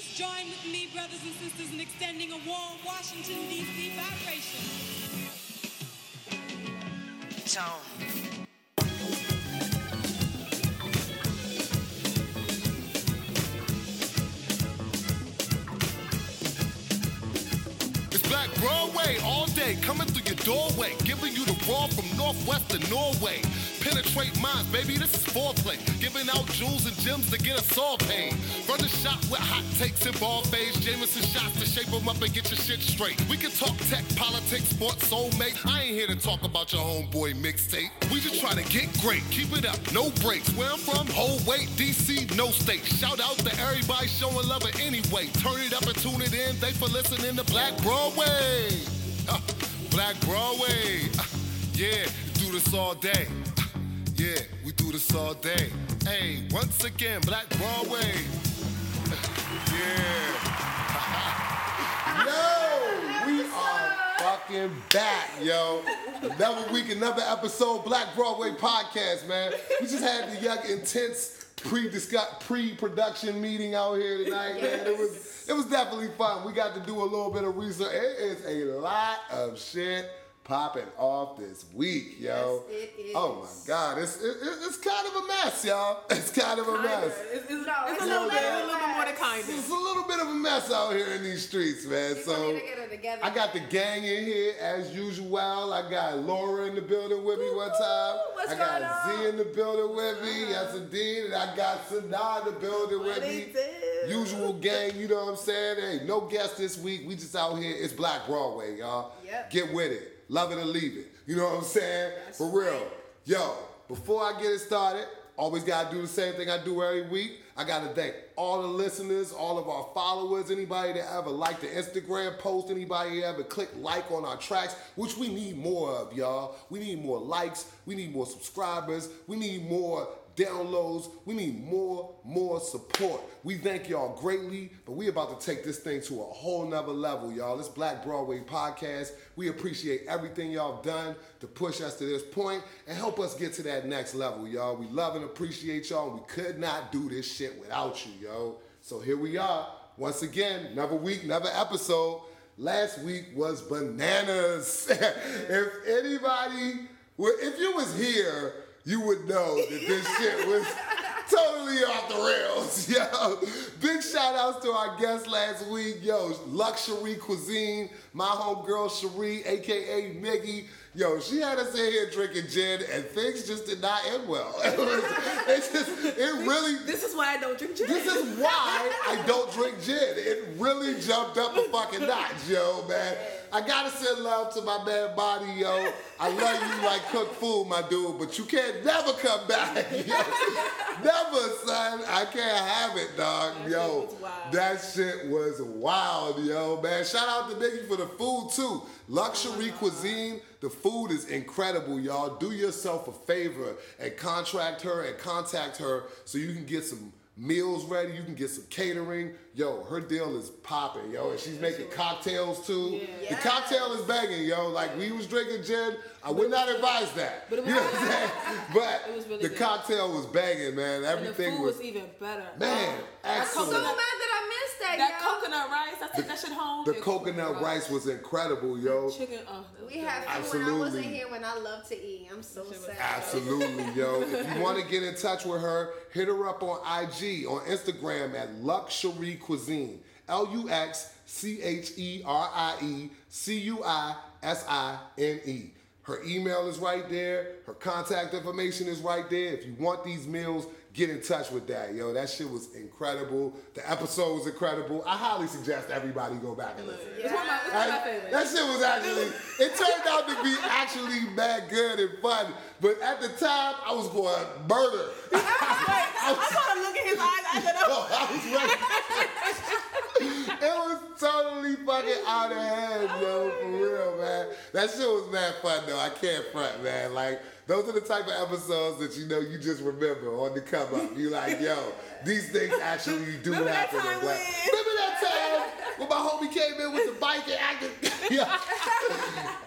Please join with me, brothers and sisters, in extending a warm Washington, D.C. vibration. Tone. It's Black Broadway all day, coming through your doorway, giving you the raw from Northwest to Norway. Penetrate minds, baby, this is foreplay. Giving out jewels and gems to get us all paid. Run the shop with hot takes and ball fades, Jameson shots to shape them up and get your shit straight. We can talk tech, politics, sports, soulmate. I ain't here to talk about your homeboy mixtape. We just try to get great, keep it up, no breaks. Where I'm from, whole weight, DC, no state. Shout out to everybody showing love it anyway. Turn it up and tune it in. They for listening to Black Broadway. Uh, Black Broadway. Uh, yeah, do this all day. Yeah, we do this all day. Hey, once again, Black Broadway. yeah. yo, we are fucking back, yo. Another week, another episode, Black Broadway podcast, man. We just had the young, intense pre-production meeting out here tonight, man. It was, it was definitely fun. We got to do a little bit of research. It is a lot of shit popping off this week, yo. Yes, it is. Oh my God, it's it, it- it's kind of a mess, y'all. It's kind of a mess. It's, it's, No, it's it's a little a bit, a little bit more than kind It's of. a little bit of a mess out here in these streets, man. We So need to get it together. I got the gang in here as usual. I got Laura in the building with me one time. what's I got going Z in the building with me. Yes, indeed. And I got Sada in the building with me. it? Usual gang, you know what I'm saying? Hey, no guests this week. We just out here. It's Black Broadway, y'all. Yep. Get with it. Love it or leave it. You know what I'm saying? For real. Yo, before I get it started, always gotta do the same thing I do every week. I gotta thank all the listeners, all of our followers, anybody that ever liked the Instagram post, anybody that ever clicked like on our tracks, which we need more of, y'all. We need more likes, we need more subscribers, we need more downloads. We need more, more support. We thank y'all greatly, but we about to take this thing to a whole nother level, y'all. This Black Broadway podcast. We appreciate everything y'all done to push us to this point and help us get to that next level, y'all. We love and appreciate y'all. We could not do this shit without you, yo. So here we are. Once again, another week, another episode. Last week was bananas. if anybody, well, if you was here, you would know that this shit was totally off the rails, yo. Big shout outs to our guest last week, yo. LuxCherie Cuisine, my homegirl Cherie, aka Miggy. Yo, she had us in here drinking gin, and things just did not end well. It, was, it just, it really, This is why I don't drink gin. this is why I up a fucking notch, yo, man. I gotta send love to my man Body, yo. I love you like cook food, my dude, but you can't never come back, yo. Never, son. I can't have it, dog, That yo. shit. That shit was wild, yo, man. Shout out to Biggie for the food too. Luxury oh cuisine. The food is incredible, y'all. Do yourself a favor and contract her and contact her so you can get some meals ready. You can get some catering. Yo, her deal is popping, yo, and she's making cocktails too. The cocktail is banging, yo. Like we was drinking gin. I would not advise that. But it was you know what I'm saying? But It was really the good. cocktail was banging, man. Everything and the food was, was even better. man, That I'm so mad that I missed that, That yo. coconut rice, I took that shit home. The It coconut rough. rice was incredible, yo. Chicken, oh, We good. have food when I wasn't here when I love to eat. I'm so sad. Absolutely, yo. If you want to get in touch with her, hit her up on IG, on Instagram at Luxury Cuisine. L U X C H E R I E C U I S I N E. Her email is right there. Her contact information is right there. If you want these meals, get in touch with that, yo. That shit was incredible. The episode was incredible. I highly suggest everybody go back and listen. It's one of my, it's one of my That, favorites. that shit was actually, it turned out to be actually mad good and fun. But at the time, I was going murder. I saw him look in his eyes. I said, Yo, oh, I was ready. it was totally fucking out of hand, yo, for real, man. That shit was mad fun, though. I can't front, man. Like, those are the type of episodes that you know you just remember on the come up. You like, yo, these things actually do Remember happen. in time when- Remember that time when my homie came in with the bike and acted, yeah,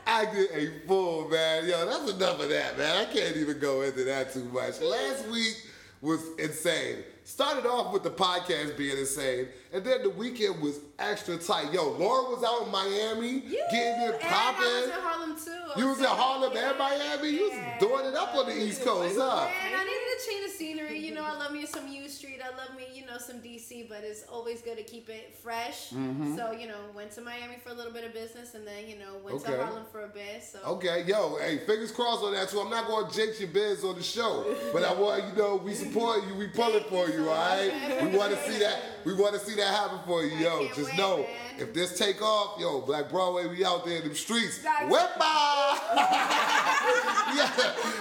acted a fool, man. Yo, that's enough of that, man. I can't even go into that too much. Last week was insane. Started off with the podcast being insane, and then the weekend was extra tight. Yo, Laura was out in Miami getting it And I was in Harlem too. You was in Harlem yeah. and Miami. You was doing it up on the East Coast, huh? And I needed a change of scenery. You know, I love me some U Street. I love me, you know, some DC. But it's always good to keep it fresh. Mm-hmm. So you know, went to Miami for a little bit of business, and then you know went Okay. to Harlem for a bit. So Okay, yo, hey, fingers crossed on that too. I'm not gonna jinx your biz on the show, but I want you know we support you, we pulling for you, all right? We want to see that, we want to see that happen for you, yo. Just wait, know man. if this take off, yo, Black Broadway, we out there in the streets. Whip yeah,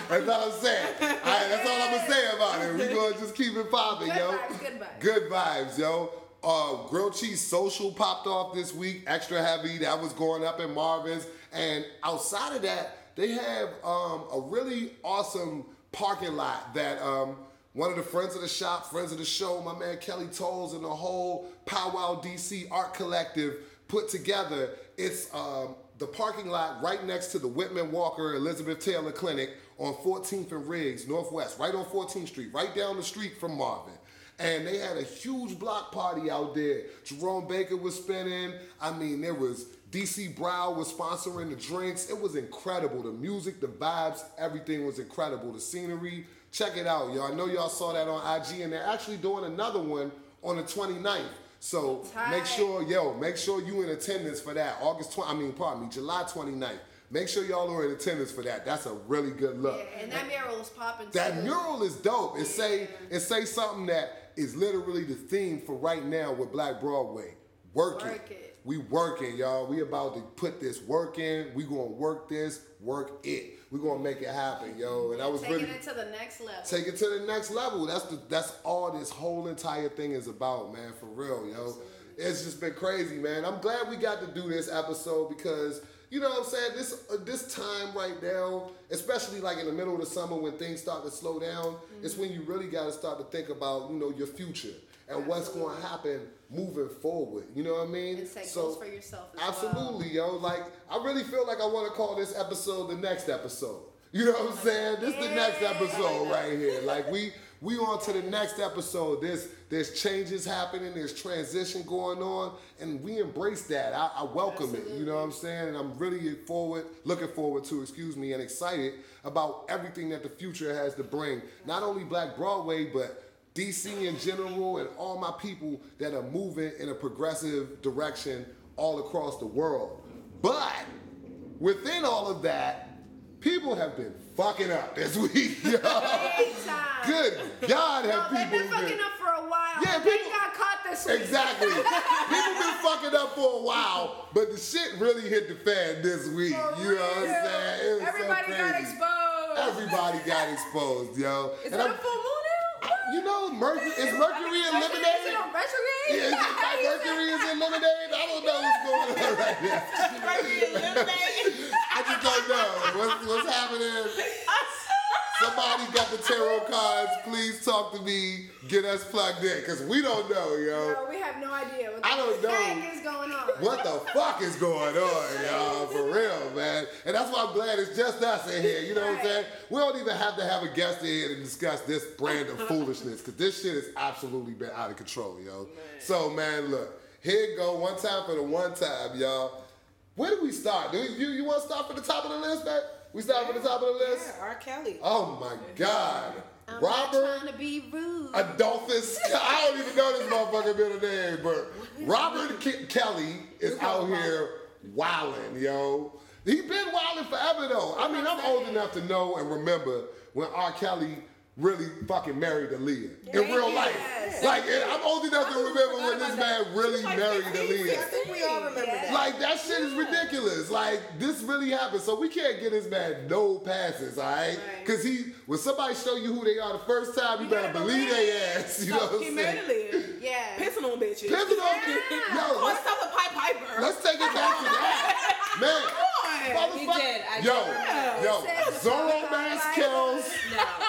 that's all I'm saying. All right, that's all I'm gonna say about it. We gonna just keep it popping, Good yo. vibes, good vibes. Good vibes, yo. Uh, grilled cheese social popped off this week, extra heavy. That was going up in Marvin's, and outside of that, they have um, a really awesome parking lot that um, one of the friends of the shop, friends of the show, my man Kelly Towles, and the whole Powwow DC Art Collective put together. It's um, the parking lot right next to the Whitman Walker Elizabeth Taylor Clinic on 14th and Riggs, Northwest, right on 14th Street, right down the street from Marvin. And they had a huge block party out there. Jerome Baker was spinning. I mean, there was DC Brau was sponsoring the drinks. It was incredible. The music, the vibes, everything was incredible. The scenery. Check it out, y'all. I know y'all saw that on IG, and they're actually doing another one on the 29th. So make sure, yo, make sure you in attendance for that. August 20, I mean, pardon me, July 29th. Make sure y'all are in attendance for that. That's a really good look. Yeah, and that mural was popping. That too. mural is dope. It say it say something that is literally the theme for right now with Black Broadway. Work, Work it. it. We working, y'all. We about to put this work in. We gonna work this, work it. We gonna make it happen, yo. And I was taking really it to the next level. take it to the next level. That's the that's all this whole entire thing is about, man. For real, yo. It's just been crazy, man. I'm glad we got to do this episode because you know what I'm saying. This uh, this time right now, especially like in the middle of the summer when things start to slow down, it's when you really got to start to think about you know your future and what's going to happen moving forward. You know what I mean? and set goals for yourself. Absolutely, yo. Like, I really feel like I want to call this episode the next episode. You know what I'm saying? This is the next episode right here. Like we we on to the next episode. There's there's changes happening. There's transition going on, and we embrace that. I, I welcome it. You know what I'm saying? And I'm really forward, looking forward to, excuse me, and excited about everything that the future has to bring. Not only Black Broadway, but DC in general and all my people that are moving in a progressive direction all across the world. But within all of that, people have been fucking up this week. yo. Good God, No, have they've people been fucking up for a while. Yeah, people- got caught this week. Exactly. people been fucking up for a while, but the shit really hit the fan this week. For you know what I'm saying? Was so Everybody got exposed. Everybody got exposed, yo. And a full moon? You know, Mercury is Mercury Is it eliminated. on retrograde? Yeah, is Mercury is eliminated? I don't know what's going on right now. Mercury eliminated. I just don't know what's, what's happening. Somebody got the tarot cards. Please talk to me. Get us plugged in, cause we don't know, yo. No, we have no idea what I don't the know. is going on. What the fuck is going on, y'all? For real, man. And that's why I'm glad it's just us in here. You know what I'm saying? We don't even have to have a guest in here to discuss this brand of foolishness, because this shit has absolutely been out of control, yo. So, man, look. Here go. One time for the one time, y'all. Where do we start? Do you, you want to start from the top of the list, man? We start from the top of the list? Yeah, R. Kelly. Oh, my God. I'm not Robert trying to be rude. Adolphus. I don't even know this motherfucker middle name, but Robert Ke- Kelly is out here wilding, yo. He been wilding forever though. I mean, I'm old enough to know and remember when R. Kelly really fucking married Aaliyah in real life. Yes. Like, and I'm old enough to remember when this man really married Aaliyah. I think we all remember that. Like that shit is ridiculous. Like this really happened, so we can't get this man no passes, all right? Right. Cause he, when somebody show you who they are the first time, you better believe believe their ass. You know what he I'm married saying? Aaliyah. yeah. Pissing on bitches. Pissing on Yeah. yo, let's, stop the Pied Piper. let's take it back to that, man. Come. He motherfucker- did. I yo, do yo, He said Zorro fucking Maskels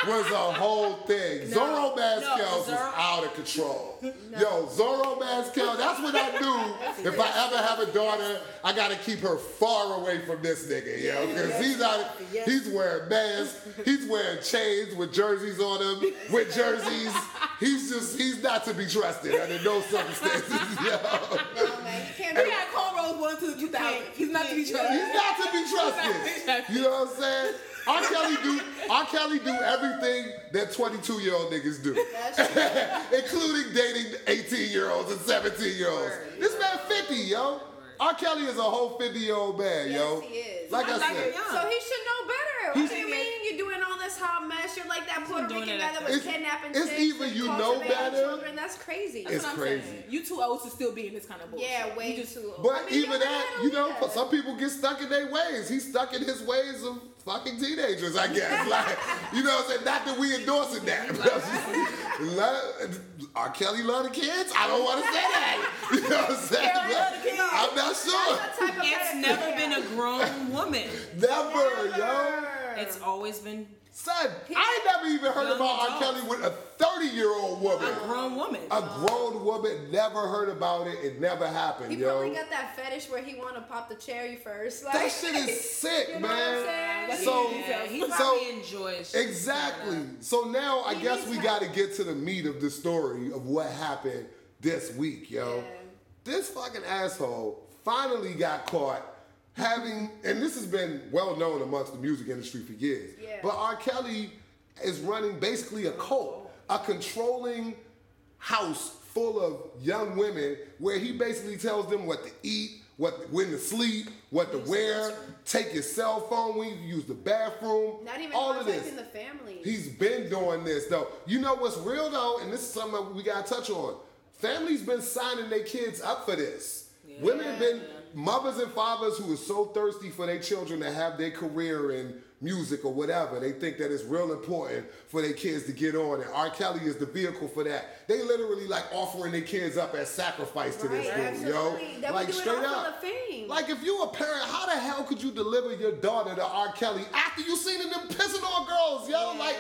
No. was a whole thing. Zorro Maskels girls was out of control. Yo, Zorro Mazkel, that's what I knew. If I ever have a daughter, I gotta keep her far away from this nigga, yo. Because he's out he's wearing masks, he's wearing chains with jerseys on him, with jerseys. He's just he's not to be trusted under no circumstances, yo. No, man, you can't He be had cornrows one to the 2000. He's not to be trusted. He's not to be trusted. You know what I'm saying? R. Kelly do R. Kelly do everything that 22 year old niggas do, including dating 18 year olds and 17 year olds. This man 50, yo. R. Kelly is a whole 50 year old man, yo. Yes, he is. Like I I said. So he should know better. What do you mean? You're doing all this hot mess. You're like that Puerto Rican guy that was It's- kidnapping it's chicks either you know better- Children. That's crazy. It's That's what I'm crazy. saying. You too old to still be in this kind of bullshit. yeah, way You too. old. But I mean, even that, you know, that. some people get stuck in their ways. He's stuck in his ways of fucking teenagers, I guess. like, you know what I'm saying? Not that we endorsing that. Love- R. Kelly love the kids? I don't want to say that. You know what I'm saying? Kelly love the kids. I'm not sure. That type of It's never been a grown woman. Never, yo. It's always been Son, I never even heard Young about R. adults. Kelly with a 30 year old woman. a grown woman. A grown woman never heard about it. It never happened, He yo. probably got that fetish where he want to pop the cherry first. Like, that shit is sick, You know man. what I'm saying? So, yeah, he so probably enjoys exactly. So now I He guess needs we help. got to get to the meat of the story of what happened this week, yo. Yeah. This fucking asshole finally got caught having, and this has been well known amongst the music industry for years. Yeah. But R. Kelly is running basically a cult, a controlling house full of young women where he basically tells them what to eat, what when to sleep, what to wear, take your cell phone when you use the bathroom, Not even all of this. contacting the family. He's been doing this though. You know what's real though, and this is something we gotta touch on. Families been signing their kids up for this. Women have been mothers and fathers who are so thirsty for their children to have their career in music or whatever. They think that it's real important for their kids to get on, and R. Kelly is the vehicle for that. They literally like offering their kids up as sacrifice to this dude, yo. would Like straight up. Like if you a parent, how the hell could you deliver your daughter to R. Kelly after you seen him pissing on girls, yo? Like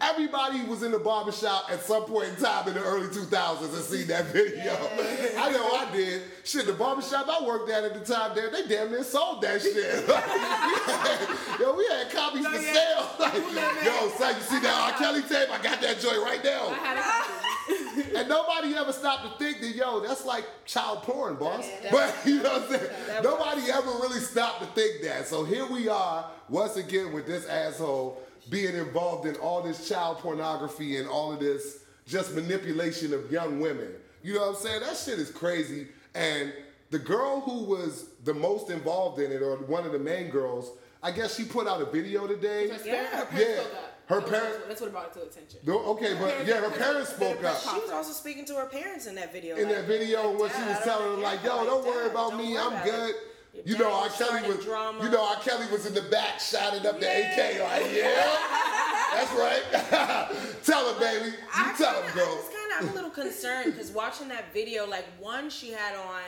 everybody was in the barbershop at some point in time in the early 2000s and seen that video. I know I did. Shit, the barbershop I worked at at the time there, they damn near sold that shit. yo, we had copies for sale. Like, yo, son, you see that R. Kelly tape? I got that joint right now. I had a copy. And nobody ever stopped to think that, yo, that's like child porn, boss. Yeah, but you know what I'm saying? Nobody ever really stopped to think that. So here we are, once again, with this asshole being involved in all this child pornography and all of this just manipulation of young women. You know what I'm saying? That shit is crazy. And the girl who was the most involved in it, or one of the main girls, I guess she put out a video today. Yeah, her parents Yeah. Her That's what- parents- That's what brought it to attention. No, okay, but yeah, her parents spoke up. She was also speaking to her parents in that video. in like, that video like, when she was telling them like, "Yo, don't worry about don't me, worry I'm about good." it." Your You know, R. Kelly was, drama. you know, R. Kelly was in the back shouting up the AK, like, yeah, that's right. tell her, baby. You I tell kinda, him, girl. I just kind of, I'm a little concerned because watching that video, like one she had on,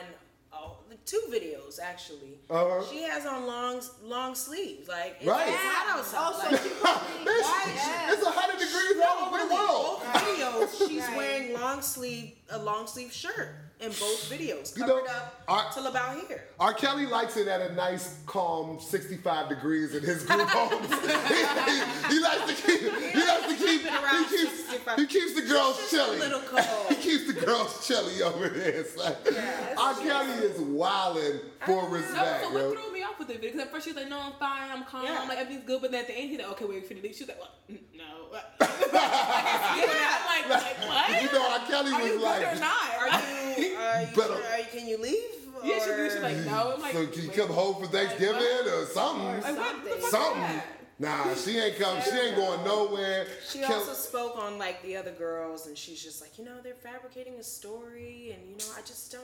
oh, two videos actually. Uh-huh. She has on long, long sleeves, like it's, Right. it's hot outside. Also, like, she probably, Bitch, yeah. It's 100 degrees all over the world. both videos, she's Right. wearing long sleeve, a long sleeve shirt in both videos, You covered know, up I- till about here. R. Kelly likes it at a nice, calm 65 degrees in his group homes. he, he likes to keep, he likes to keep, he keeps, he keeps the girls Just a chilly. little cold. he keeps the girls chilly over there. It's like, R. Kelly is wilding for No, respect, so what threw me off with the video? Because at first she was like, "No, I'm fine, I'm calm, Yeah. like everything's good." But then at the end, he's like, "Okay, wait, finna leave." She was like, "What? Mm, No." I'm like, like what? You know, R. Kelly was like, or not? Are you, are you, Better- sure, are you, can you leave? Yeah, she Or- did. She's like, "No." I'm like, so can you come home for Thanksgiving or something? Like, what the fuck is Something. that? Nah, she ain't come. She ain't going nowhere. She Kim- also spoke on like the other girls, and she's just like, you know, they're fabricating a story, and you know, I just don't.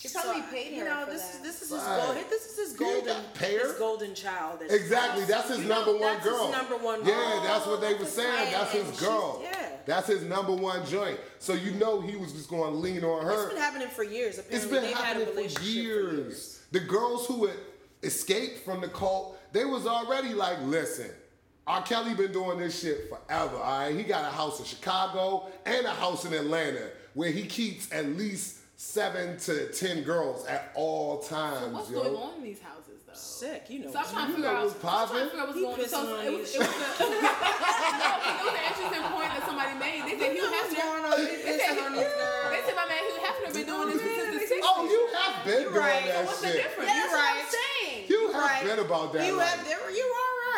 She probably I- paid you her know, for this that. is this is his Right. gold. This is his golden, got pay her. his golden child. that- Exactly. That's his You know, number one girl. that's his number one. Yeah, that's what they were saying. right. That's his she's- girl. Yeah. That's his number one joint. So you know he was just going to lean on her. It's been happening for years. It's been they've had a happening for relationship years. The girls who had escaped from the cult, they was already like, listen, R. Kelly been doing this shit forever. All right, he got a house in Chicago and a house in Atlanta where he keeps at least seven to ten girls at all times. What's yo. going on in these houses though? Sick, you know. So I'm trying to figure out. what's I'm trying poppin'? to figure out what's He going on. So it was, you. it was, a, no, 'cause it was an interesting point that somebody made. They said Hugh What's Hefner. going on? He They pissing said, on they said my man Hugh Hefner been doing this since the 60s. Oh, you have been doing right. that What's the difference? Yeah, that's You're what right. I'm saying. You have Right. been about that. You life. have there. You are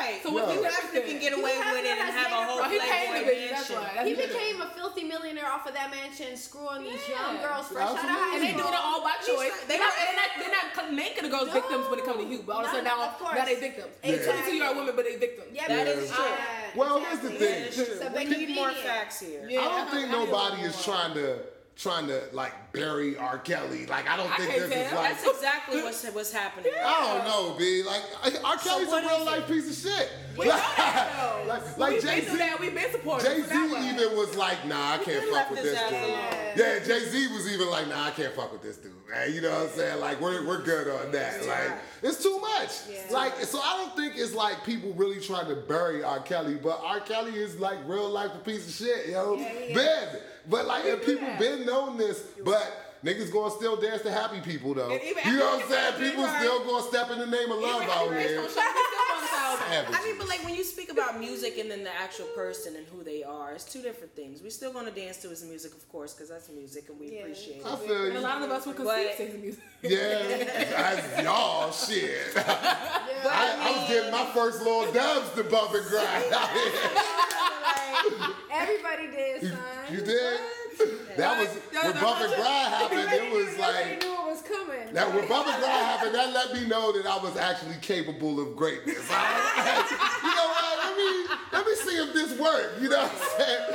right. So what's No. you the have to difference? can get away with it and have a whole he paid Playboy bitches. That's mansion. That's He the became a filthy millionaire off of that mansion, screwing these young girls fresh out of Absolutely. high And they doing it all by choice. like- They not, they're not, they're not making the girls No. victims when it comes to Hugh. But all of a sudden now, of course. now they victims. Exactly. 22 year old women, but they victims. Yeah, That because- is true. Well, here's the thing. That is true. So we need more facts here. I don't think I need a nobody is trying to trying to like bury R. Kelly. Like I don't I think this is tell. like. That's exactly what's what's happening. I don't know, B. Like R. Kelly's what a real life it? piece of shit. We know that though. like like Jay Z. We've been supporting. Jay Z even was like, nah, I can't fuck with this dude. alone. Yeah, Jay Z was even like, nah, I can't fuck with this dude. Man, you know what I'm saying? Like, we're, we're good on that. Like, it's too much. Like, so I don't think it's like people really trying to bury R. Kelly, but R. Kelly is like real life a piece of shit, yo. Ben. But like, if people that. been known this, but. Niggas gonna still dance to happy people though. Even You know what I'm saying? People Right. still gonna step in the name of love out here. Raced on Show, we still on a thousand. Savage. I mean, but like when you speak about music and then the actual person and who they are, it's two different things. We're still gonna dance to his music, of course, because that's music and we Yeah. appreciate it. I feel And a lot of us would But- conceive to his music. Yeah, that's y'all shit. I, I was getting my first little dubs to bump and grind. Everybody did, son. you did? That was when bump and grind happened. It was Everybody like knew it was coming. that. When bump and grind happened, that let me know that I was actually capable of greatness. I- you know what? Let me let me see if this worked. You know what I'm saying?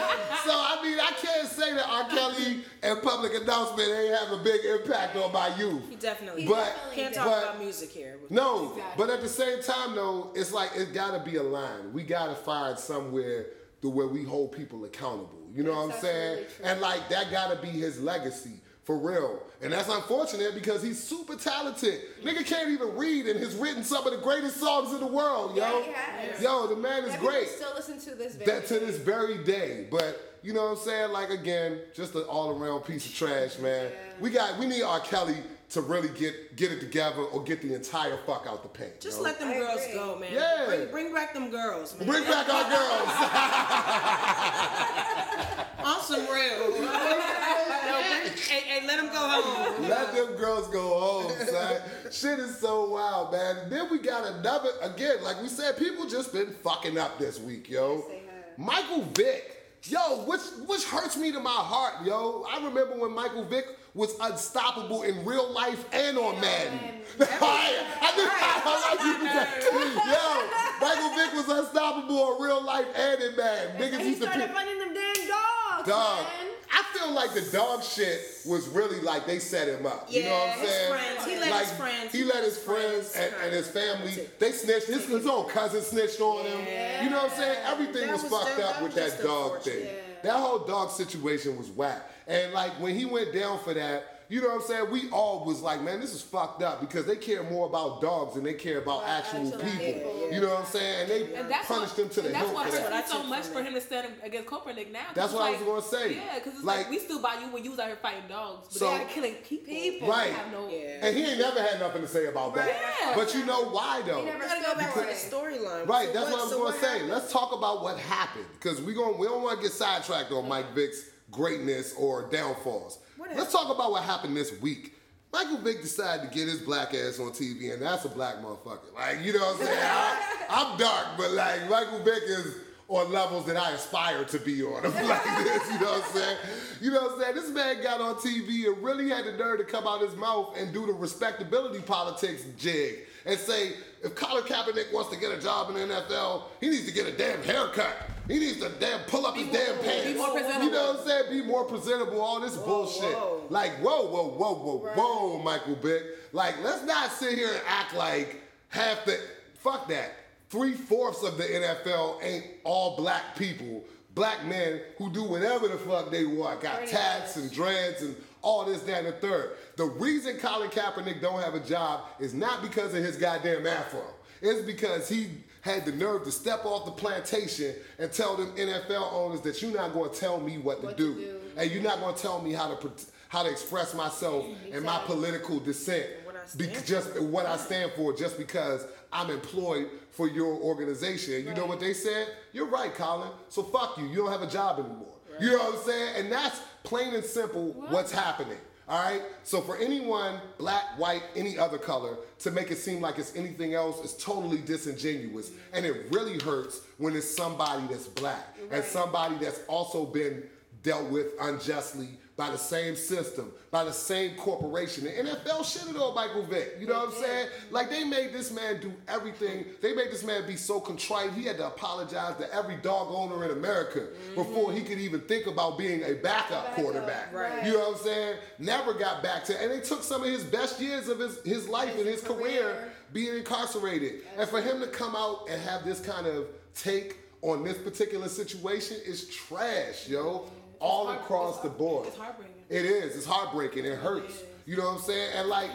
So I mean, I can't say that R. Kelly and public announcement ain't have a big impact on my youth. He definitely He But- definitely can't did. talk but- about music here. No, Exactly. but at the same time, though, it's like it gotta be a line. We gotta find somewhere to where we hold people accountable. You know what I'm saying? true. And like that gotta be his legacy for real. And that's unfortunate because he's super talented. Nigga can't even read and has written some of the greatest songs in the world, yo. Yeah. Yo, the man is people great. Still listen to this. That to this very day. But you know what I'm saying? Like again, just an all around piece of trash, man. We got we need R. Kelly to really get get it together or get the entire fuck out the paint. Just yo. let them I girls agree. go, man. Yeah. Bring, bring back them girls, man. Bring back our girls. On some real. no, bring, hey, hey, let them go home. Let them girls go home, son. Shit is so wild, man. Then we got another, again, like we said, people just been fucking up this week, yo. they have. Michael Vick. Yo, which which hurts me to my heart, yo. I remember when Michael Vick was unstoppable in real life and on Madden. I, I knew I like you. Yo, Michael Vick was unstoppable in real life and in Madden. Niggas used to started pick. running them damn dogs, Dog, man. I feel like the dog shit was really like they set him up. you know what I'm Yeah, his saying? friends. He let like, his friends- He let his friends and, and his family. They snitched. His, his own cousin snitched on him. You know what I'm saying? Everything was, was- fucked that- up that with that dog thing. That whole dog situation was whack. And like when he went down for that. You know what I'm saying? We all was like, man, this is fucked up because they care more about dogs than they care about About actual actual people. people. You know what I'm saying? And they And that's punished what, them to the and that's hilt what for hurts that. So much for him to stand against Kaepernick now. 'cause That's it's what I like, was gonna say. Yeah, because it's Like- like, we still buy you when you was out here fighting dogs, but So- they are killing people. People. Right. Have no, Yeah. And he ain't never had nothing to say about that. Yeah. But you know why though? He never gotta go back to the storyline. Right, So that's what, I was so gonna say. happened? Let's talk about what happened because we going we don't want to get sidetracked on Mike Vick's greatness or downfalls. Let's talk about what happened this week. Michael Vick decided to get his black ass on TV, and that's a black motherfucker. Like, you know what I'm saying? I, I'm dark, but like Michael Vick is on levels that I aspire to be on. I'm like this, you know what I'm saying? You know what I'm saying? This man got on TV and really had the nerve to come out his mouth and do the respectability politics jig and say, if Colin Kaepernick wants to get a job in the NFL, he needs to get a damn haircut. He needs to damn pull up his damn pants. more presentable. You know what I'm saying? Be more presentable. All this bullshit. whoa. Like, whoa, whoa, whoa, whoa, whoa, Michael Vick. Like, let's not sit here and act like half the fuck that. Three fourths of the NFL ain't all black people, black men who do whatever the fuck they want. Got Pretty tats much. and dreads and all this, that, and the third. The reason Colin Kaepernick don't have a job is not because of his goddamn afro. It's because he had the nerve to step off the plantation and tell them NFL owners that you're not going to tell me what, What to, to do. do. and you're not going to tell me how to how to express myself and my political dissent What for. just what I stand for just because I'm employed for your organization. And you know what they said? You're right, Colin. So fuck you. You don't have a job anymore. You know what I'm saying? And that's plain and simple what's happening. All right. So for anyone, black, white, any other color, to make it seem like it's anything else is totally disingenuous, and it really hurts when it's somebody that's black and somebody that's also been dealt with unjustly by the same system, by the same corporation. The NFL shitted on Michael Vick. You know what I'm mm-hmm. saying? Like they made this man do everything. They made this man be so contrite. He had to apologize to every dog owner in America mm-hmm. before he could even think about being a backup, Backup, quarterback. right. You know what I'm saying? Never got back to, and they took some of his best years of his, his life and his His career career. being incarcerated. And for him to come out and have this kind of take on this particular situation is trash, yo. All Heart- across it's the board. It's heartbreaking. It is. It's heartbreaking. It hurts. You know what I'm saying? And like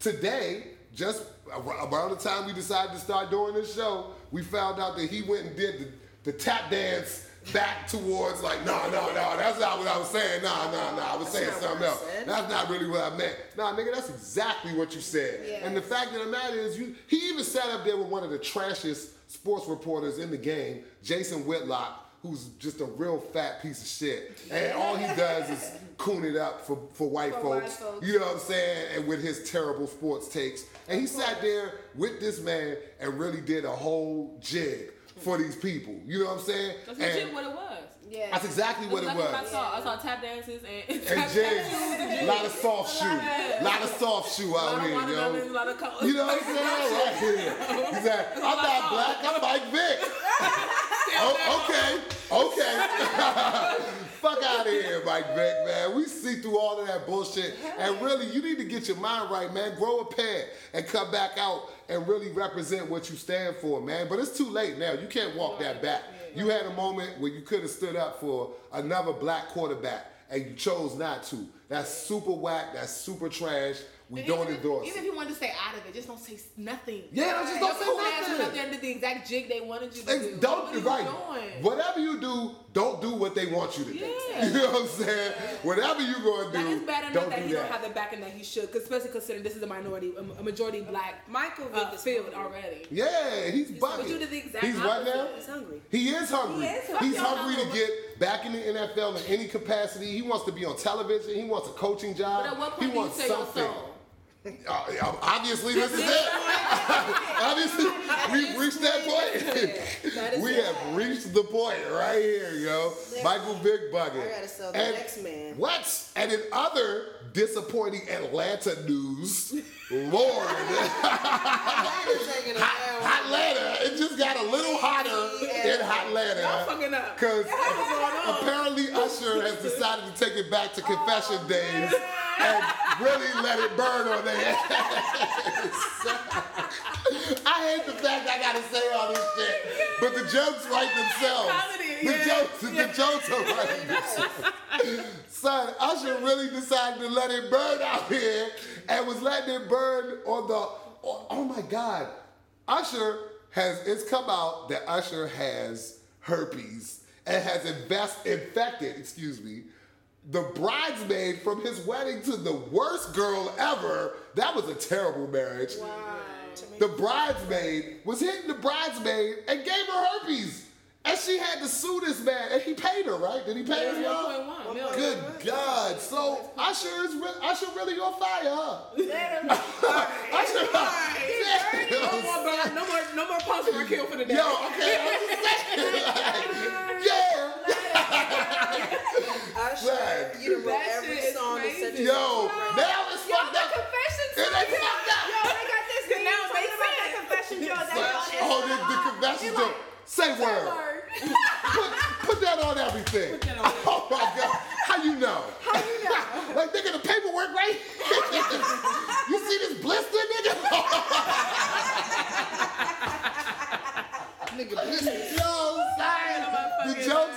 today, just ar- around the time we decided to start doing this show, we found out that he went and did the, the tap dance back towards like, no, no, no, that's not what I was saying. Nah, nah, nah. I was saying not what something I else. said. That's not really what I meant. Nah, nigga, that's exactly what you said. And the Yes. fact of the matter is, you he even sat up there with one of the trashiest sports reporters in the game, Jason Whitlock, who's just a real fat piece of shit. And all he does is coon it up for, for white For white folks. folks. You know what I'm saying? And with his terrible sports takes. And he sat there with this man and really did a whole jig for these people. You know what I'm saying? That's And legit what it was. Yeah. that's exactly what it was. I saw. I saw tap dances and, And tap jigs. dances A lot of soft shoe. A lot of soft shoe A lot out here, yo. a lot of colors. You know what I'm saying? Right here. He's like, I'm not black, I'm Mike Vick. Oh, okay, okay. Fuck out of here, Mike Vick, man. We see through all of that bullshit. And really, you need to get your mind right, man. Grow a pair and come back out and really represent what you stand for, man. But it's too late now. You can't walk that back. You had a moment where you could have stood up for another black quarterback, and you chose not to. That's super whack. That's super trash. We don't even, endorse. Even if you wanted to stay out of it, just don't say nothing. Yeah, just don't say Your cool ass went nothing. up there and did the exact jig they wanted you to Ex- do. Don't what right. doing? Whatever you do, don't do what they want you to do. Yeah. You know what I'm saying? Whatever you're gonna do, Like it's bad enough don't that do he that. don't have the backing that he should, 'cause especially considering this is a minority, a, a majority black Michael Vick uh, is field already. yeah, he's but bugging. you did the exact he's what now? He's hungry. He is hungry. He is. hungry. He's hungry to get back in the NFL in any capacity. He wants to be on television. He wants a coaching job. But at what he point do you wants say your something. Soul? Uh, obviously, this is it. obviously, we've reached that point. That we have reached the point right here, yo. Michael Vick bugging. I gotta sell the And next man. What? And in other disappointing Atlanta news, Lord. Atlanta, it just got a little hotter Y'all fucking up. Because What's going on? apparently Usher has decided to take it back to confession oh, days and really let it burn on their I hate the fact I gotta say all this shit, but the jokes write themselves. The yeah. jokes, the jokes are writing themselves. Son, Usher really decided to let it burn out here and was letting it burn on the. Oh, oh my God, Usher has. It's come out that Usher has herpes and has invest, infected. Excuse me. The bridesmaid from his wedding to the worst girl ever. That was a terrible marriage. Wow. The bridesmaid was hitting the bridesmaid and gave her herpes. And she had to sue this man. And he paid her, right? Did he pay her, y'all? 1.1 million. Good God. So Usher is re- Usher really on fire, huh? Usher, No more, burn, no more, no more post for kill for the day. Yo, okay, I'm just yeah. Usher, Right. you done wrote That every shit is song that said crazy. you Yo, now it's Yo, fucked the up. confession It song. ain't fucked up. Yo, they got this Can thing now talking make about that confession joke. That's all. Oh, the, the confession joke. Say word. Put, put that on everything. that on Oh my God. How you know? How you know? Like nigga, the paperwork right? you see this blister, nigga? nigga, blister.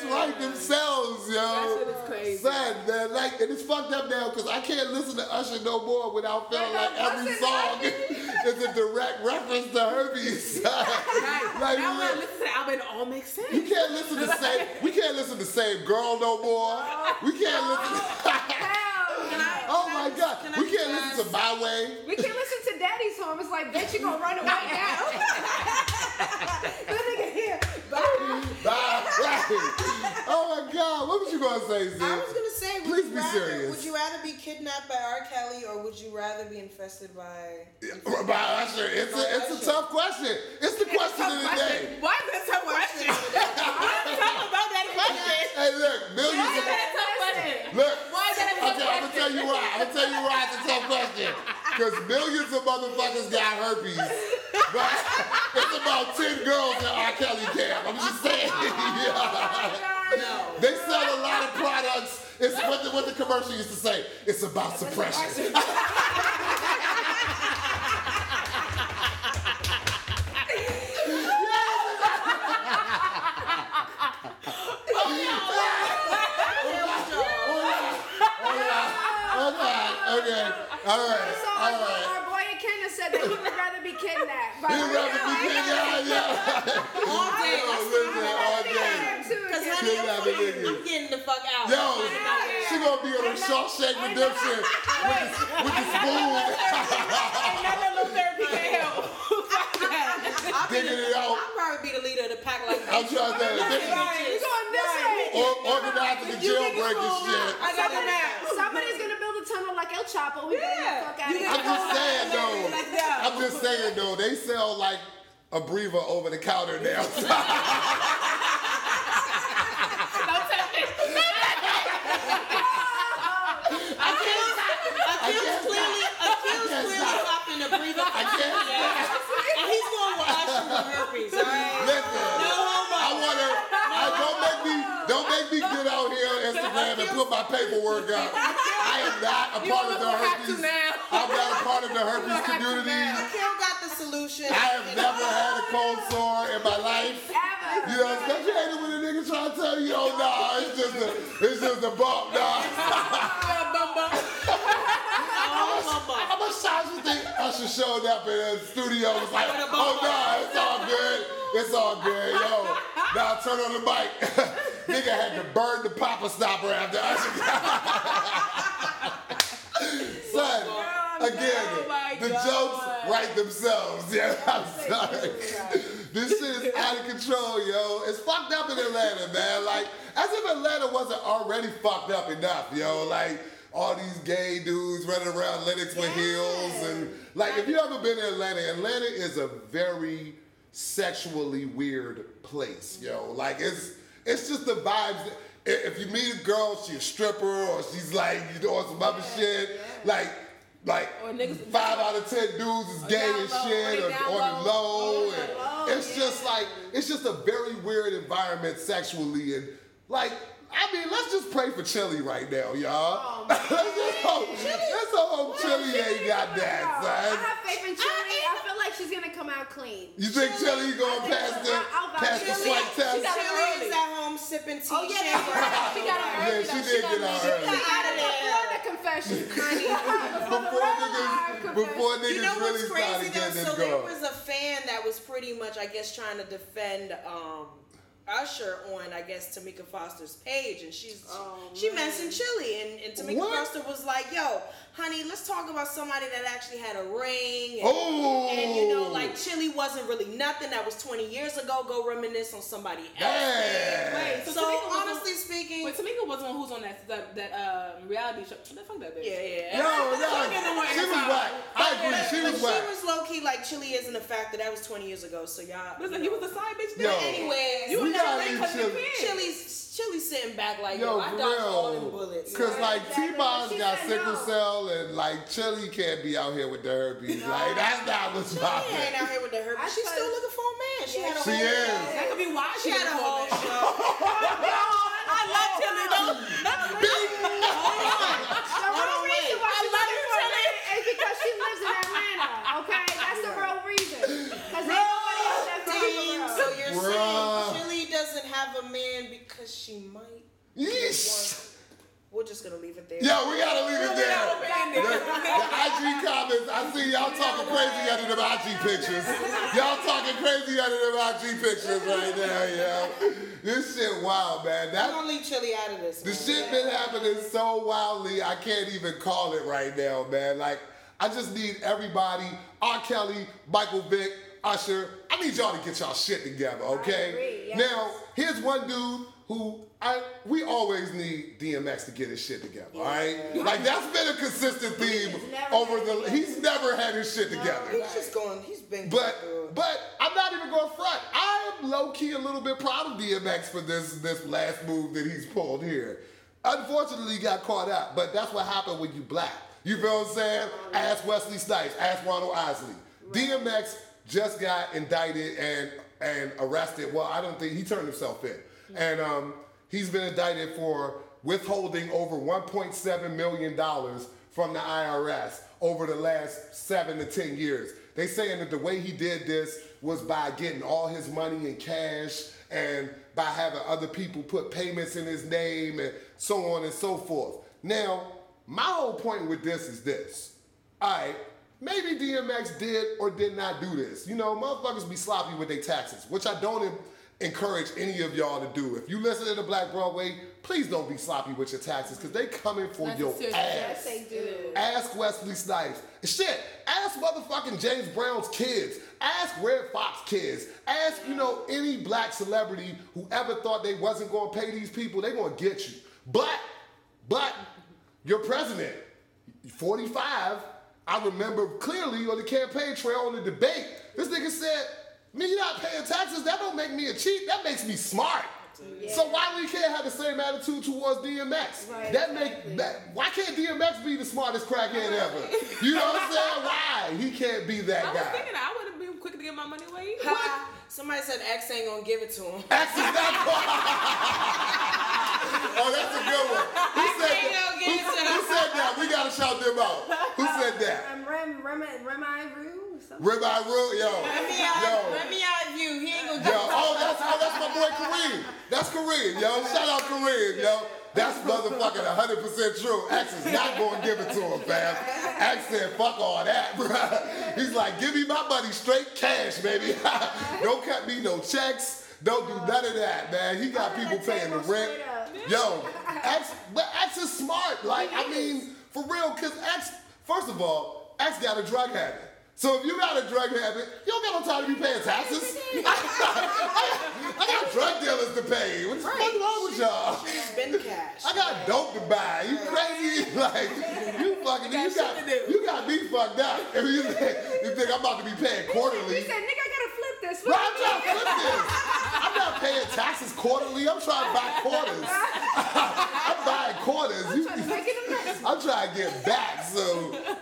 Son. The write themselves, yo. That shit is crazy. Son, man, like, and it's fucked up now because I can't listen to Usher no more without feeling Like, like every song is a direct reference to herpes. Right. like, now when I listen to the album, it all makes sense. you can't listen to same. We can't listen to same girl no more. We can't oh, listen. Oh, hell no. oh my god, can we can't listen to my way. We can't listen to Daddy's home. It's like, bitch, you gonna run away now. That nigga here. Bye. Bye. Right. Oh my god, what was you gonna say, Zip? I was gonna say, would Please you be rather, serious. Would you rather be kidnapped by R. Kelly or would you rather be infested by? By Usher, it's a it's a tough question. It's the question of the day. Why is that a tough question? What's tough about that question? Hey, look, millions Why is of that a tough question? look. Why is that a tough Okay, I'm gonna tell you why. I'm gonna tell you why it's a tough question. Because millions of motherfuckers got herpes. It's about 10 girls in R. Kelly camp. I'm just saying. No. They sell a lot of products. It's what the, what the commercial used to say. It's about suppression. Okay. All right, all right. Our boy Kenna said that he would rather be kidnapped. By He'd rather be R. king, yeah, yeah. All day. Oh, listen, all day. Because honey, I'm, Kidnapping fucking- niggas. I'm getting the fuck out. Yo, I'm finding my way she gonna be on a Shawshank Redemption with the, with the spoon, Another little therapy can help. I'll digging it out. I'll probably be the leader of the pack like I'm trying to say, You going this way? or, organizing the jailbreak and shit. I got the map. somebody's gonna build a tunnel like El Chapo. We better get the fuck out of You here. I'm just saying though. Like. I'm just saying though. They sell like Abreva over the counter now. Don't touch it. Achilles clearly, Achilles clearly stop. popped in Abreva. I can't. And he's going with Usher with herpes, all right? Listen, No homo. I wanna. I, don't make me. Don't make me get out here on Instagram and put my paperwork out. I am not a part of the almost have herpes. I'm not a part of the herpes have to community. now. Akil got the solution. I have never had a cold sore in my life. Ever. You know, especially hate it when a nigga try to tell you, oh nah, it's just a, it's just a bump, nah. How much times you think Usher showed up in the studio and was like, oh nah, it's all good, it's all good, yo. Now turn on the mic. nigga had to burn the papa stopper after Usher got Son, again, Oh my the God. jokes write themselves. Yeah, I'm sorry. This shit is out of control, yo. It's fucked up in Atlanta, man. Like, as if Atlanta wasn't already fucked up enough, yo. Like, all these gay dudes running around Lenox with heels. And, like, if you ever been to Atlanta, Atlanta is a very sexually weird place, yo. Like, it's it's just the vibes. If you meet a girl, she a stripper, or she's like, you know, some other shit. Like, like niggas- five out of ten dudes is gay and low, shit, or on the low. low. Oh, and it's just like it's just a very weird environment sexually, and like I mean, let's just pray for Chili right now, y'all. let's just hope, let's hope Chili ain't got that, I have faith in Chili. I feel like she's gonna come out clean. You think Chili going I think past the I- I'll vouch past the for swipe Chili. test? She got Chili is at home sipping tea. Oh yeah, She that's right. She got it Yeah, early. she though. did got get me. out She got out of there. Before the confession, honey. Before the Before real niggas, live confession. before niggas You know really what's started crazy though? getting So this there was a fan that was pretty much, I guess, trying to defend um, Usher on, I guess, Tameka Foster's page, and she's Oh, she man. mentioned Chili, and, and Tameka What? Foster was like, "Yo, honey, let's talk about somebody that actually had a ring." And, Oh, and you know, like Chili wasn't really nothing. That was 20 years ago. Go reminisce on somebody else. Damn. Wait, So, so, Tameka was honestly speaking, Wait, Tameka was the one who's on that that, that um, reality show. What the fuck that bitch? yeah, yeah. No, no, Don't get no she was airtime. whack. I agree, But, she was whack. she was low key like Chili isn't a factor. That was 20 years ago. So y'all. Listen, you he was a side bitch. Yo. then. Anyways, you We was gotta never leave because of the Chili- Chili's Chili's sitting back like Yo, yo, I for dodged all them real. bullets. Cause like Exactly. T-Boz She got said sickle no. cell and like Chili can't be out here with the herpes. Like that's not what's She popping. ain't out here with the herpes. She's still looking for a man. She had a she whole is. That could be why She had a whole show. I love Chili though. The real reason why I love you, for a Chili. is because she lives in Atlanta. Okay, that's the real reason. Cause ain't nobody else that far so real. you're saying Chili doesn't have a man because she might. Yeesh. We're just gonna leave it there. Yo, we gotta leave it there. The, the IG comments, I see y'all talking crazy under them IG pictures. Y'all talking crazy under them IG pictures right now, yo. This shit wild, man. I'm That gonna leave Chili out of this. the man. shit been happening so wildly, I can't even call it right now, man. Like, I just need everybody, R. Kelly, Michael Vick, Usher, I need y'all to get y'all shit together, okay? agree, yes. Now, here's one dude who I we always need DMX to get his shit together, all right? Like that's been a consistent theme over the. it. He's never had his shit together. He's just going. He's been. But going but I'm not even going front. I am low key a little bit proud of DMX for this this last move that he's pulled here. Unfortunately, he got caught out, but that's what happened when you black. You feel what I'm saying? Ask Wesley Snipes. Ask Ronald Isley. DMX just got indicted and and arrested. Well, I don't think he turned himself in, and um, he's been indicted for withholding over 1.7 million dollars from the IRS over the last seven to ten years. They saying that the way he did this was by getting all his money in cash and by having other people put payments in his name and so on and so forth. Now, my whole point with this is this. All right, maybe DMX did or did not do this. You know, motherfuckers be sloppy with their taxes, which I don't en- encourage any of y'all to do. If you listen to the Black Broadway, please don't be sloppy with your taxes because they coming for That's your ass. Yes, they do. Ask Wesley Snipes. Shit, ask motherfucking James Brown's kids. Ask Redd Foxx kids. Ask, you know, any black celebrity who ever thought they wasn't gonna pay these people, they gonna get you. But, but, your president, 45, I remember clearly on the campaign trail on the debate, this nigga said, me not paying taxes, that don't make me a cheat, that makes me smart. So why we can't have the same attitude towards DMX? Right, that exactly. make that why can't DMX be the smartest crackhead ever? You know what I'm saying? Why? He can't be that I was thinking I would have been quick to give my money away. Either. Ha, Somebody said X ain't gonna give it to him. X is not Oh, that's a good one. Who said that? Who, give it to who said that? We gotta shout them out. Who said that? Um, Rem, Rem, Rem, Rue? Something. Ribeye Rule, yo. Let me out. Yo. Let me out of you. He ain't gonna Yo, give it to oh, that's oh, that's my boy Kareem. That's Kareem, yo. Shout out Kareem, yo. That's motherfucking 100% true. X is not going to give it to him, fam. X said, fuck all that, bruh. He's like, give me my money straight cash, baby. Don't cut me no checks. Don't do none of that, man. He got people paying the rent. Yo, X, but X is smart. Like, I mean, for real, because X, first of all, X got a drug habit. So if you got a drug habit, you don't got no time to be paying taxes. I got drug dealers to pay. What's the fuck wrong with y'all? Spend cash. I got dope to buy. You crazy? Like you fucking you got you got me fucked up. If you think, you think I'm about to be paying He quarterly? said, nigga, I gotta flip this. Bro, I'm trying to flip this. I'm not paying taxes quarterly. I'm trying to buy quarters. I'm buying quarters. You- Trying to make it a mess. I'm trying to get back. So I mean, I, I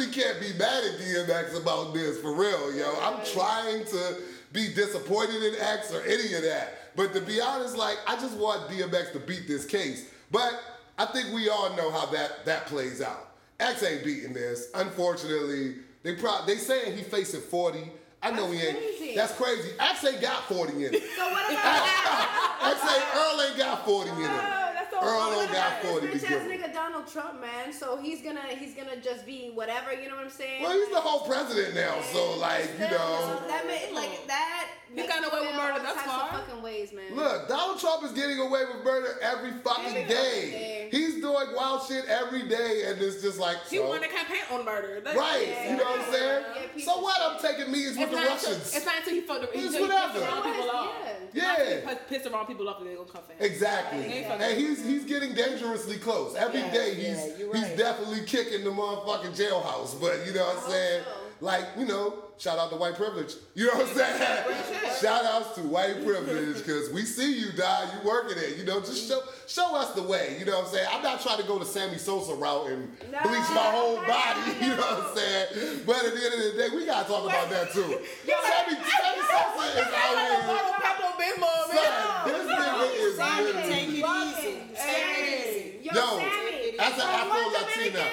really can't be mad at DMX about this for real, yo. I'm trying to be disappointed in X or any of that. But to be honest, like I just want DMX to beat this case. But I think we all know how that that plays out. X ain't beating this. Unfortunately, they pro- they saying he facing 40. I know That's he ain't. crazy. That's crazy. X ain't got 40 in it. So what about X ain't Earl ain't got 40 in it. Oh, That's so Earl don't got 40 this bitch ass nigga Donald Trump, man. So he's gonna he's gonna just be whatever. You know what I'm saying? Well, he's the whole president now, so like you Still, know. that made like that. He got away with murder all thus types far. of fucking ways, man. Look, Donald Trump is getting away with murder every fucking Every day. day. He's doing wild shit every day, and it's just like He so. won a campaign on murder. That's- Right, Yeah, you know what I'm saying? yeah, so what? I'm taking meetings with the not, until, Russians. it's not until he fucked. He It's he whatever. pissed around people off. Yeah. Not until he Yeah. pu- pissed around people off and they gonna come for him. Exactly. Yeah. And he's he's getting dangerously close. Every Yeah, day he's you're he's definitely kicking the motherfucking jailhouse. But you know what I'm oh, saying? so. Like, you know, shout out to white privilege. You know what I'm saying? shout outs to white privilege, because we see you, die, you working it. You know, just show show us the way. You know what I'm saying? I'm not trying to go the Sammy Sosa route and No. bleach my whole body. You know what I'm saying? But at the end of the day, we gotta talk about that too. Sammy, Sammy Sosa is out here. Pablo Bimbo, Son, this nigga is Sammy, take it easy. Take it easy. Yo, Yo, Sammy. as an Afro one Latina.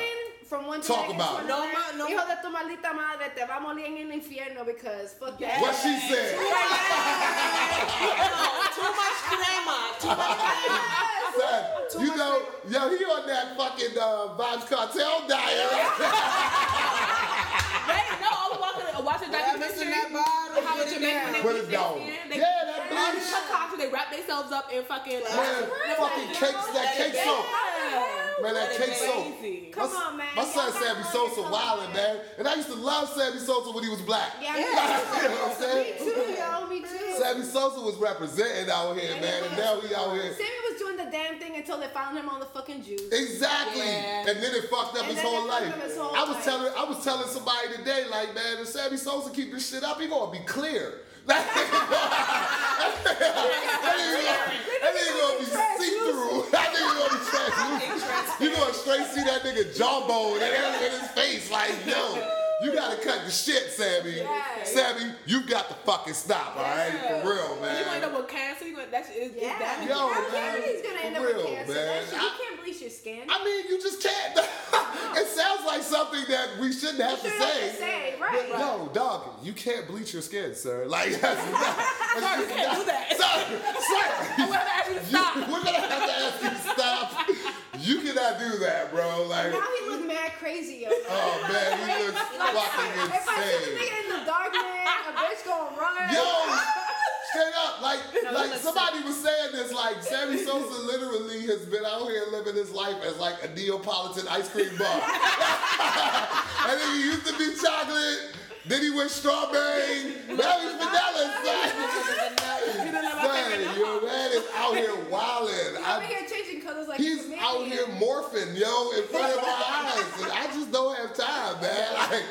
Dominican- from one Talk about to it. No, another. ma- no. Hijo de tu maldita madre, te va a morir en el infierno because fuck that. What she said. Too much crema. Too much crema. Son, you know, yo, he on that fucking uh, Vybz Kartel diet. Wait, no, I was watching, watching a documentary. that bottle, How put in it Jamaica when they down. Put bleach it their down. they- Yeah, that All bleach. these concoctions, they wrap themselves up in fucking. Man, fucking cakes, that cake soap. Man, that cake soap. Crazy. Come my, on, man. My son Sammy Sosa wildin', man. And I used to love Sammy Sosa when he was black. Yeah, you know what I'm me saying? too, yo, me too. Sammy Sosa was representing out here, man, and now he out here. Sammy was doing the damn thing until they found him on the fucking juice. Exactly. Yeah. And then it fucked up And his then whole it fucked life. up his whole I was life. telling I was telling somebody today, like, man, if Sammy Sosa keep this shit up, he gonna be clear. That nigga gonna be see-through. That nigga gonna be translucent. You gonna straight see that nigga jawbone and in his face, like, yo. You gotta cut the shit, Sammy. Yes. Sammy, you got to fucking stop, all right? For real, man. You man. gonna end up with cancer. You gonna, that's is, Yeah. is damaging. Yo, man, he's gonna for end up real, with cancer. man. That shit, you I- can't bleach your skin. I mean, you just can't. it sounds like something that we shouldn't have to shouldn't have say. to say, right. But no, dog, you can't bleach your skin, sir. Like that's not. Sorry, you can't do that. Sir, sir. I'm gonna ask you to stop. You- we're gonna have to ask you to stop. You cannot do that, bro. Like, Now he look mad crazy, yo. oh man, he looks fucking insane. If I see the nigga in the dark, man, a bitch gonna run. Yo, straight up, like, No, like listen. somebody was saying this, like Sammy Sosa literally has been out here living his life as like a Neapolitan ice cream bar. and then he used to be chocolate, then he went strawberry, now he's vanilla. Son, son your man is out here wilding. I'm here changing colors like He's a out here morphing, yo, in front of our eyes. And I just don't have time, man. Like,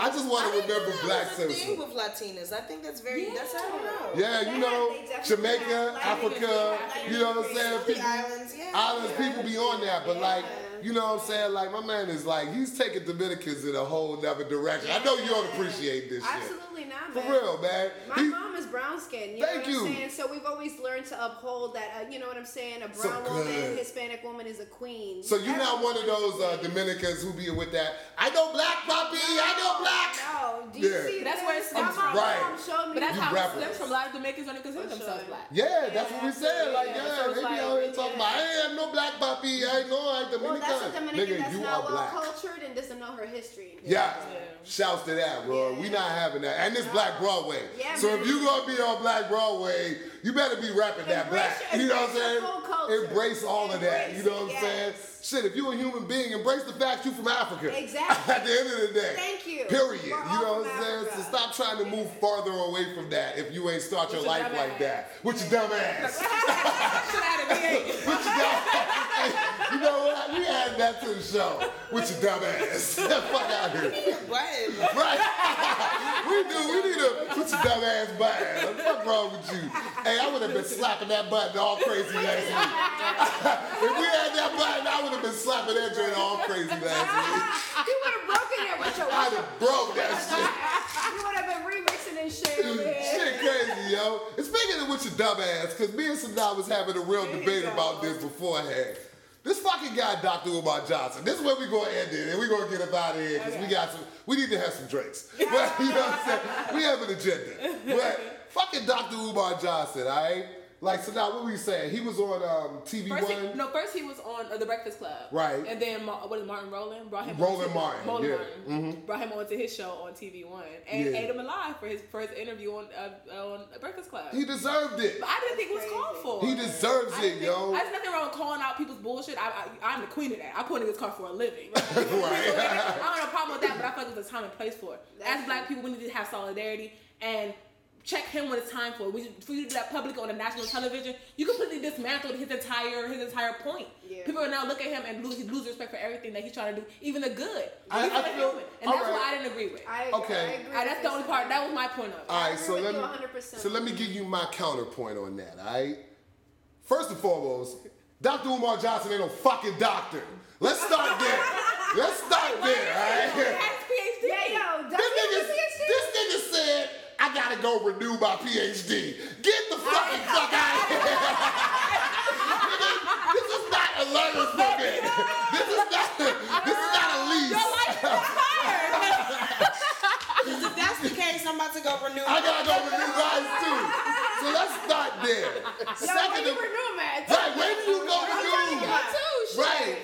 I just want to remember Black That's the thing with Latinas. I think that's very. That's I don't know. Yeah, you know, have- they definitely Jamaica, Africa, you know what I'm saying? Some of the People, islands, yeah. islands, people be on that, but like, Yeah. You know what I'm saying? Like, my man is like, he's taking Dominicans in a whole nother direction. I know you don't appreciate this shit. Absolutely For man. real, man. My He- mom is brown skinned. You Thank know what you. I'm saying? So we've always learned to uphold that. Uh, you know what I'm saying? A So brown woman. Hispanic woman is a queen. so you're not one of those uh, Dominicans who be with that, I know black puppy, I know black. No, do you Yeah. see That's this? where it My stems mom from. Right. showed me. But that's You how rappers. it stems from. A lot of Dominicans don't even consider For themselves black. Yeah, that's what we said. Like, Yeah, yeah, so it's they be like, out here talking about, I ain't no black puppy, I ain't no like well, Dominican. that's a Dominican Nigga, that's you not are well black. cultured and doesn't know her history. Yeah. Yeah. Shouts to that, bro. We not having that. And it's Black Broadway. Yeah, so man. if you gonna be on Black Broadway, you better be rapping that black. your- You know what I'm saying? full culture. Embrace all of that. You know what it, I'm saying? Shit, if you're a human being, embrace the fact you're from Africa. Exactly. At the end of the day. Thank you. Period. We're You know what I'm saying? So stop trying to move farther away from that if you ain't start your your life like ass. that. With your dumb ass. Should have had a V8. What you got? Hey, you know what? We add that to the show. With your dumb ass. Get the fuck out here. Right. Right. we do. We need to put your dumb ass button. What the fuck wrong with you? Hey, I would have been slapping that button all crazy last week. if we had that button, I would have been slapping that joint all crazy last week. You would have broken it with your. I'd have broke that shit. You would have been remixing and shit. Shit crazy, yo. And speaking of with your dumb ass, because me and Saddam was having a real debate about this beforehand. This fucking guy, Dr. Umar Johnson, this is where we gonna end it, and we gonna get up out of here because we got some. We need to have some drinks. But you know what I'm saying? We have an agenda. But fucking Dr. Umar Johnson, all right? Like, so now what were you saying? He was on um, TV First, One. he, no, first he was on uh, the Breakfast Club, Right. And then Ma- what is Martin Roland brought him Roland on to, Martin, Roland yeah. Martin brought him onto his show on TV One and Yeah. ate him alive for his first interview on uh, on the Breakfast Club. He deserved it. but I didn't think it was called for. He deserves it, didn't think- yo. I just nothing wrong with calling out people's bullshit. I, I, I'm the queen of that. I put niggas car for a living. Right. I don't have a problem with that, but I feel like there's a time and place for it. As black people, we need to have solidarity and check him when it's time for it. We, for you to do that publicly on a national television, you completely dismantled his entire his entire point. Yeah. People are now look at him and lose lose respect for everything that he's trying to do, even the good. I- He's I a feel- human, and that's alright. what I didn't agree with. I, Okay. I agree Uh, that's with the only part. That was my point of it. All right, so let me 100%. so let me give you my counterpoint on that. All right. First and foremost, Dr. Umar Johnson ain't no fucking doctor. Let's start there. Let's start there. All right. gotta go renew my PhD. Get the fucking fuck out of here. this is not a learner's program. This is not. This is not a lease. Your life is hard. That's the case, I'm about to go renew. I gotta go renew mine too. So let's start there. Yo, Second, when you renew, man. Right, when do you go renew? Right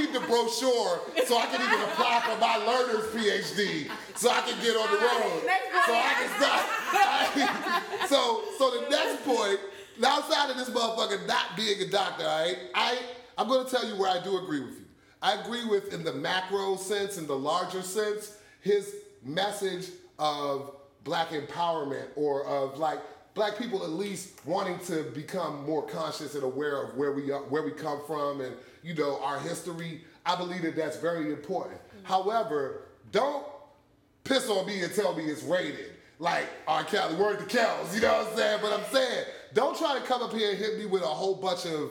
need the brochure so I can even apply for my learner's PhD so I can get on the road. So I can start. so so the next point, outside of this motherfucker not being a doctor, all right, I I'm gonna tell you where I do agree with you. I agree with in the macro sense, in the larger sense, his message of black empowerment or of like black people at least wanting to become more conscious and aware of where we are, where we come from and you know our history. I believe that that's very important. However, don't piss on me and tell me it's rated. Like R. Kelly, word to Kells, you know what I'm saying? But I'm saying, don't try to come up here and hit me with a whole bunch of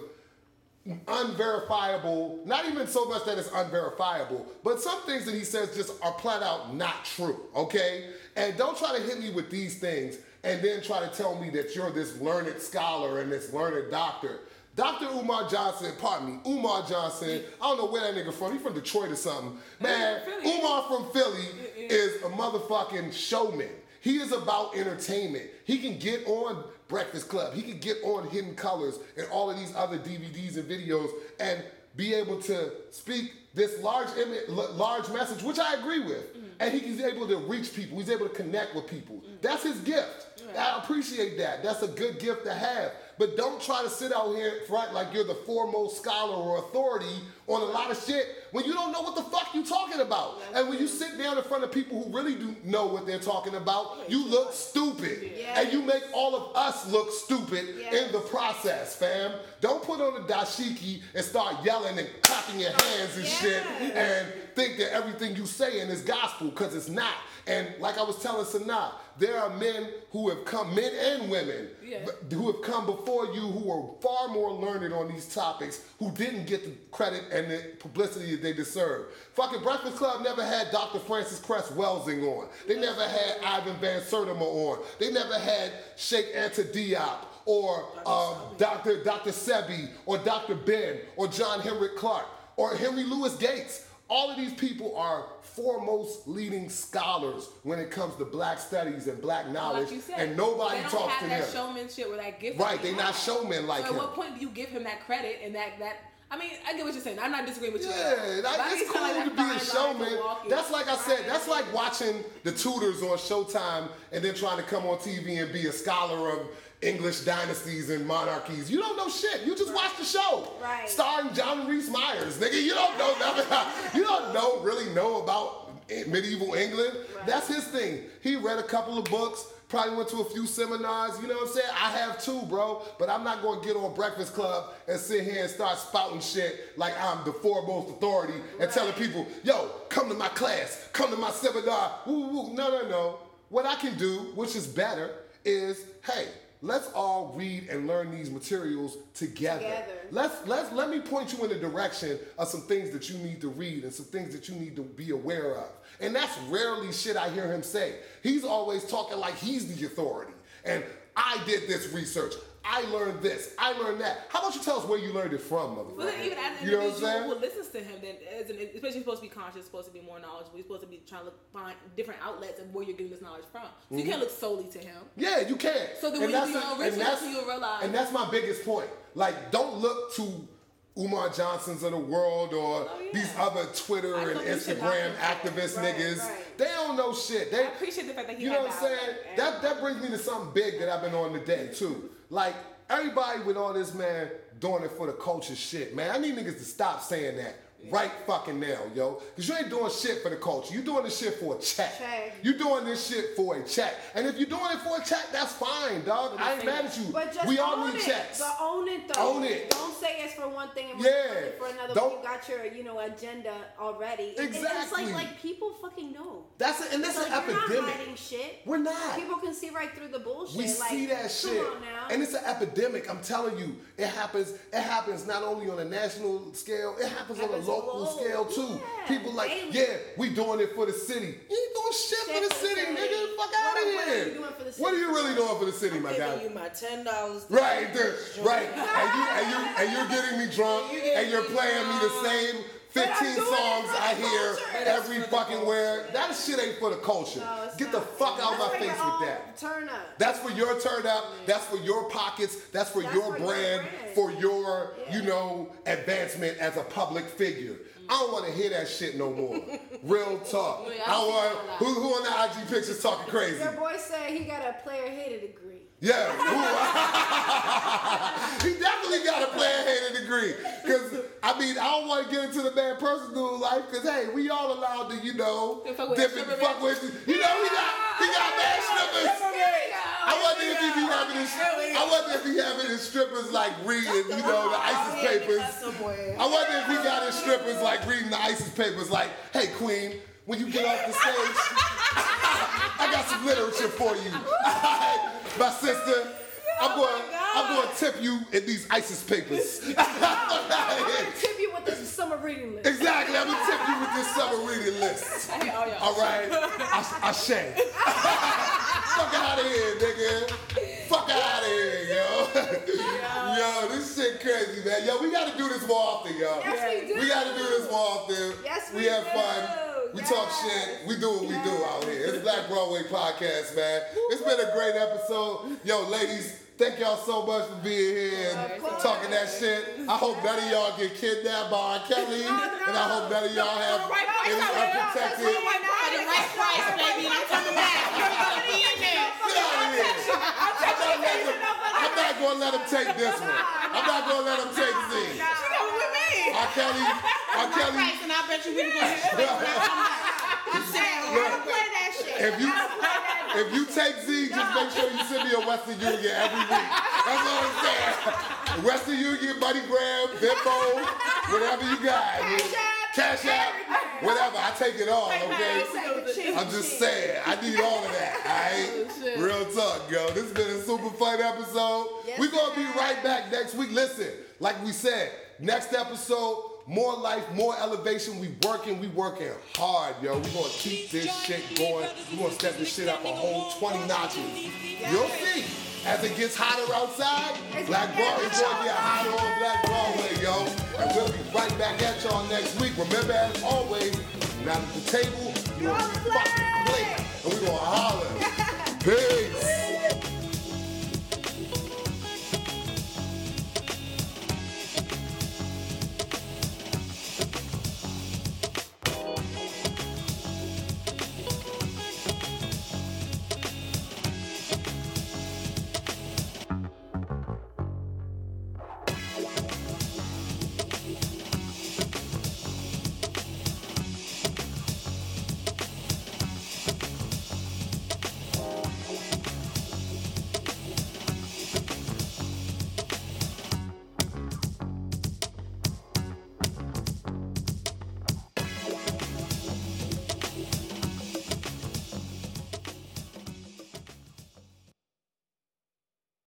unverifiable, not even so much that it's unverifiable, but some things that he says just are flat out not true, okay? And don't try to hit me with these things and then try to tell me that you're this learned scholar and this learned doctor. Dr. Umar Johnson, pardon me, Umar Johnson, I don't know where that nigga from. He from Detroit or something. Man. Umar from Philly is a motherfucking showman. He is about entertainment. He can get on Breakfast Club. He can get on Hidden Colors and all of these other DVDs and videos and be able to speak this large image, large message, which I agree with. And he's able to reach people. He's able to connect with people. That's his gift. I appreciate that. That's a good gift to have. But don't try to sit out here in front like you're the foremost scholar or authority on a lot of shit when you don't know what the fuck you're talking about. And when you sit down in front of people who really do know what they're talking about, you look stupid. And you make all of us look stupid in the process, fam. Don't put on a dashiki and start yelling and clapping your hands and shit and think that everything you saying is gospel because it's not. And like I was telling Sanaa, there are men who have come, men and women, Yeah. who have come before you who are far more learned on these topics, who didn't get the credit and the publicity that they deserve. Fucking Breakfast Club never had Dr. Frances Cress Welsing on. They never had Ivan Van Sertima on. They never had Cheikh Anta Diop or um, Dr. Dr. Sebi or Dr. Ben or John Henrik Clarke or Henry Louis Gates. All of these people are foremost leading scholars when it comes to black studies and black knowledge, Like said, and nobody they don't talks have to that him. showmanship or that gift. Right, that they he not showmen like so him. At what point do you give him that credit and that that? I mean, I get what you're saying. I'm not disagreeing with you. Yeah, it's cool like to be a showman. to walk in. That's like I said, that's like watching the Tudors on Showtime and then trying to come on TV and be a scholar of English dynasties and monarchies. You don't know shit. You just watch the show. Right. Starring John Rhys Meyers. Nigga, you don't know nothing. You don't know really know about medieval England. That's his thing. He read a couple of books. Probably went to a few seminars, you know what I'm saying? I have too, bro. But I'm not gonna get on Breakfast Club and sit here and start spouting shit like I'm the foremost authority and telling people, yo, come to my class, come to my seminar. Woo, woo. No, no, no. What I can do, which is better, is hey, let's all read and learn these materials together. Together. Let's let's let me point you in the direction of some things that you need to read and some things that you need to be aware of. And that's rarely shit I hear him say. He's always talking like he's the authority. And I did this research. I learned this. I learned that. How about you tell us where you learned it from, motherfucker? Well, even as an you know what I'm individual saying? who listens to him, then as an, especially you're supposed to be conscious, supposed to be more knowledgeable. You're supposed to be trying to find different outlets of where you're getting this knowledge from. So you mm-hmm. can't look solely to him. Yeah, you can. So then And when you do your own research, you'll realize- And that's my biggest point. Like, don't look to Umar Johnsons of the world or Oh, yeah. these other Twitter I and thought you should Instagram that. activist Right, niggas. right. They don't know shit. They I appreciate the fact that he You know what I'm saying? outlet. That that brings me to something big that I've been on today too. Like everybody with all this man doing it for the culture shit, man. I need niggas to stop saying that right fucking now, yo. Cause you ain't doing shit for the culture. You doing this shit for a check. Check. You doing this shit for a check. And if you're doing it for a check, that's fine, dog. I ain't mad at you. But just we all need it. checks. But own it though. Own it. Don't say it's for one thing and Yeah. for another. Don't- you got your, you know, agenda already. Exactly. it's like like people fucking know. That's a, and that's It's an like, you're epidemic. not hiding shit. We're not. People can see right through the bullshit. We like, see that come shit, on now. and it's an epidemic. I'm telling you, it happens. It happens not only on a national scale, it happens on a Happens local global. scale too. Yeah, People like, daily. yeah, we doing it for the city. You ain't doing shit, for the city, nigga. Fuck out of are- what are here. you doing for the What are city? you really doing for the city, my giving guy? you my ten dollars. Right, there, right, and you and you and you're getting me drunk, You getting and you're playing me the same I'm 15 doing songs I hear culture. every fucking where. That shit ain't for the culture. No, Get not. the fuck out of my face with that. Turn up. That's for your turn up. That's for your pockets. That's for That's your for your brand. brand. For your, Yeah. you know, advancement as a public figure. I don't want to hear that shit no more. Real talk. Yeah, I I want it a lot. who, who on the IG pictures talking crazy. Your boy said he got a player hater degree. Yeah. he definitely got a player hater degree. Cause I mean, I don't want to get into the man personal life. Cause hey, we all allowed to, you know, To fuck with dip and fuck with. You know, he got he got mad strippers. I wonder if he be having his. I wonder if he having his strippers like reading, you know, the ISIS papers. I wonder if he got his strippers like reading the ISIS papers. Like, hey, Queen, when you get off the stage, I got some literature for you. My sister, I'm going. I'm going to tip you in these ISIS papers. I'm gonna tip you with this summer reading list. exactly. I'm gonna tip you with this summer reading list. I hate all y'all. All right, I, I shame. Fuck out of here, nigga. Fuck out of here, yo. yo, this shit crazy, man. Yo, we gotta do this more often, yo. Yes, we do. We gotta do this more often. Yes, we we have do. fun. We talk shit. We do what we do out here. It's Black Broadway Podcast, man. It's been a great episode. Yo, ladies, thank y'all so much for being here and talking that shit. I hope none of y'all get kidnapped by R. Kelly. And I hope none of y'all have right price any unprotected. For the right price, baby. I'm coming back. I'm gonna be in there. Get out of here. I'm not, let them, I'm not gonna let him take this one. I'm not gonna let him take Z. She coming with me. R. Kelly, R. Kelly, and I bet you we can go get straight when I come back. I'm saying, I don't play that shit. if you if you take Z, just make sure you send me a Western Union every week. That's all I'm saying. Western Union, MoneyGram, Venmo, whatever you got. Cash out, whatever. I take it all, okay? I'm just saying, I need all of that, alright? Real talk, yo. This has been a super fun episode. We're gonna be right back next week. Listen, like we said, next episode, more life, more elevation. We working, we working hard, yo. We gonna keep this shit going. We gonna step this shit up a whole 20 notches. You'll see. As it gets hotter outside, Black Broadway is gonna get hotter on Black Broadway, yo. And we'll be right back at y'all next week. Remember, as always, not at the table, you're on the fucking plate. And we gonna holler.